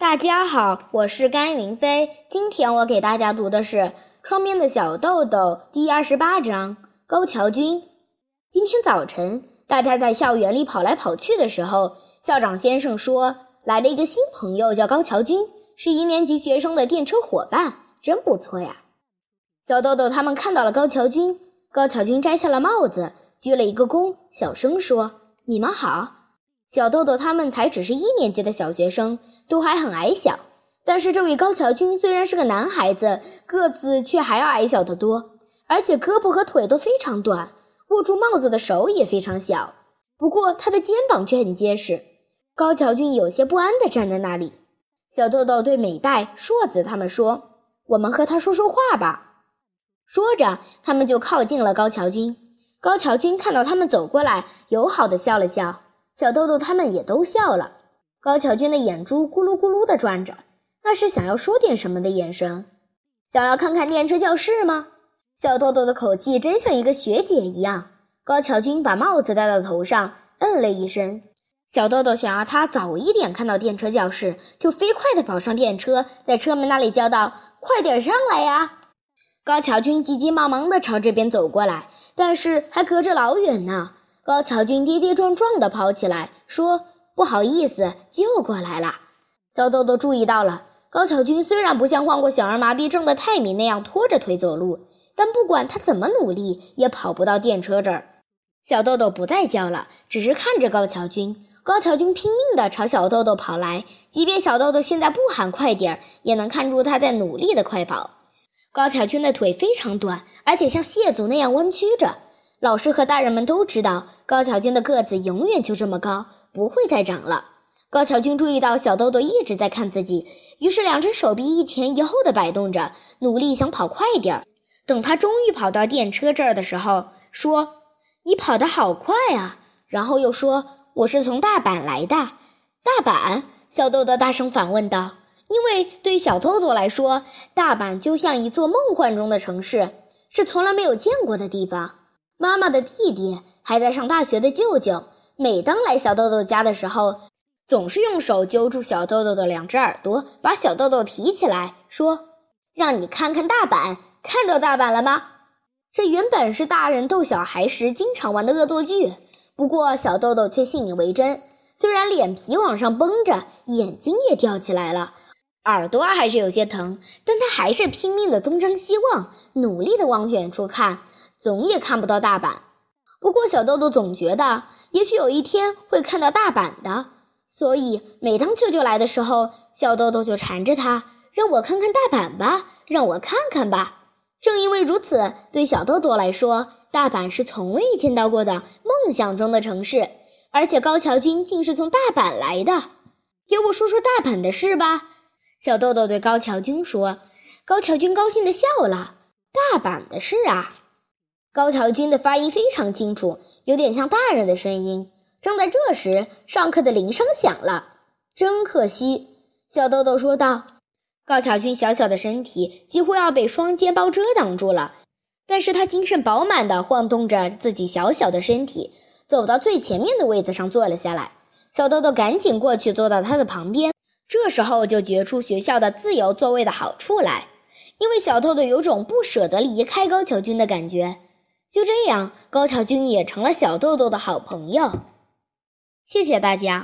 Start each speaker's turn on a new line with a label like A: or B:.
A: 大家好，我是甘云飞。今天我给大家读的是《窗边的小豆豆》第二十八章。高桥君，今天早晨，大家在校园里跑来跑去的时候，校长先生说来了一个新朋友，叫高桥君，是一年级学生的电车伙伴，真不错呀。小豆豆他们看到了高桥君，高桥君摘下了帽子，鞠了一个躬，小声说：“你们好。”小豆豆他们才只是一年级的小学生，都还很矮小。但是这位高桥君虽然是个男孩子，个子却还要矮小得多，而且胳膊和腿都非常短，握住帽子的手也非常小。不过他的肩膀却很结实。高桥君有些不安地站在那里。小豆豆对美代、硕子他们说：“我们和他说说话吧。”说着，他们就靠近了高桥君。高桥君看到他们走过来，友好地笑了笑。小豆豆他们也都笑了。高桥君的眼珠咕噜咕噜地转着，那是想要说点什么的眼神。想要看看电车教室吗？小豆豆的口气真像一个学姐一样。高桥君把帽子戴到头上，嗯了一声。小豆豆想要他早一点看到电车教室，就飞快地跑上电车，在车门那里叫道：“快点上来呀！”高桥君急急忙忙地朝这边走过来，但是还隔着老远呢。高桥君跌跌撞撞地跑起来，说：“不好意思，救过来了。”小豆豆注意到了，高桥君虽然不像患过小儿麻痹症的泰米那样拖着腿走路，但不管他怎么努力，也跑不到电车这儿。小豆豆不再叫了，只是看着高桥君。高桥君拼命地朝小豆豆跑来，即便小豆豆现在不喊快点儿，也能看出他在努力地快跑。高桥君的腿非常短，而且像蟹足那样弯曲着。老师和大人们都知道，高桥君的个子永远就这么高，不会再长了。高桥君注意到小豆豆一直在看自己，于是两只手臂一前一后的摆动着，努力想跑快点儿。等他终于跑到电车这儿的时候，说：“你跑得好快啊！”然后又说：“我是从大阪来的。”大阪？小豆豆大声反问道。因为对小豆豆来说，大阪就像一座梦幻中的城市，是从来没有见过的地方。妈妈的弟弟，还在上大学的舅舅，每当来小豆豆家的时候，总是用手揪住小豆豆的两只耳朵，把小豆豆提起来，说：“让你看看大板，看到大板了吗？”这原本是大人逗小孩时经常玩的恶作剧，不过小豆豆却信以为真。虽然脸皮往上绷着，眼睛也吊起来了，耳朵还是有些疼，但他还是拼命的东张西望，努力的往远处看。总也看不到大阪，不过小豆豆总觉得，也许有一天会看到大阪的。所以每当舅舅来的时候，小豆豆就缠着他，让我看看大阪吧，让我看看吧。正因为如此，对小豆豆来说，大阪是从未见到过的梦想中的城市。而且高桥君竟是从大阪来的，给我说说大阪的事吧。小豆豆对高桥君说。高桥君高兴地笑了。大阪的事啊。高桥君的发音非常清楚，有点像大人的声音。正在这时，上课的铃声响了。真可惜，小豆豆说道。高桥君小小的身体几乎要被双肩包遮挡住了，但是他精神饱满地晃动着自己小小的身体，走到最前面的位子上坐了下来。小豆豆赶紧过去坐到他的旁边，这时候就觉出学校的自由座位的好处来，因为小豆豆有种不舍得离开高桥君的感觉。就这样，高桥君也成了小豆豆的好朋友。谢谢大家。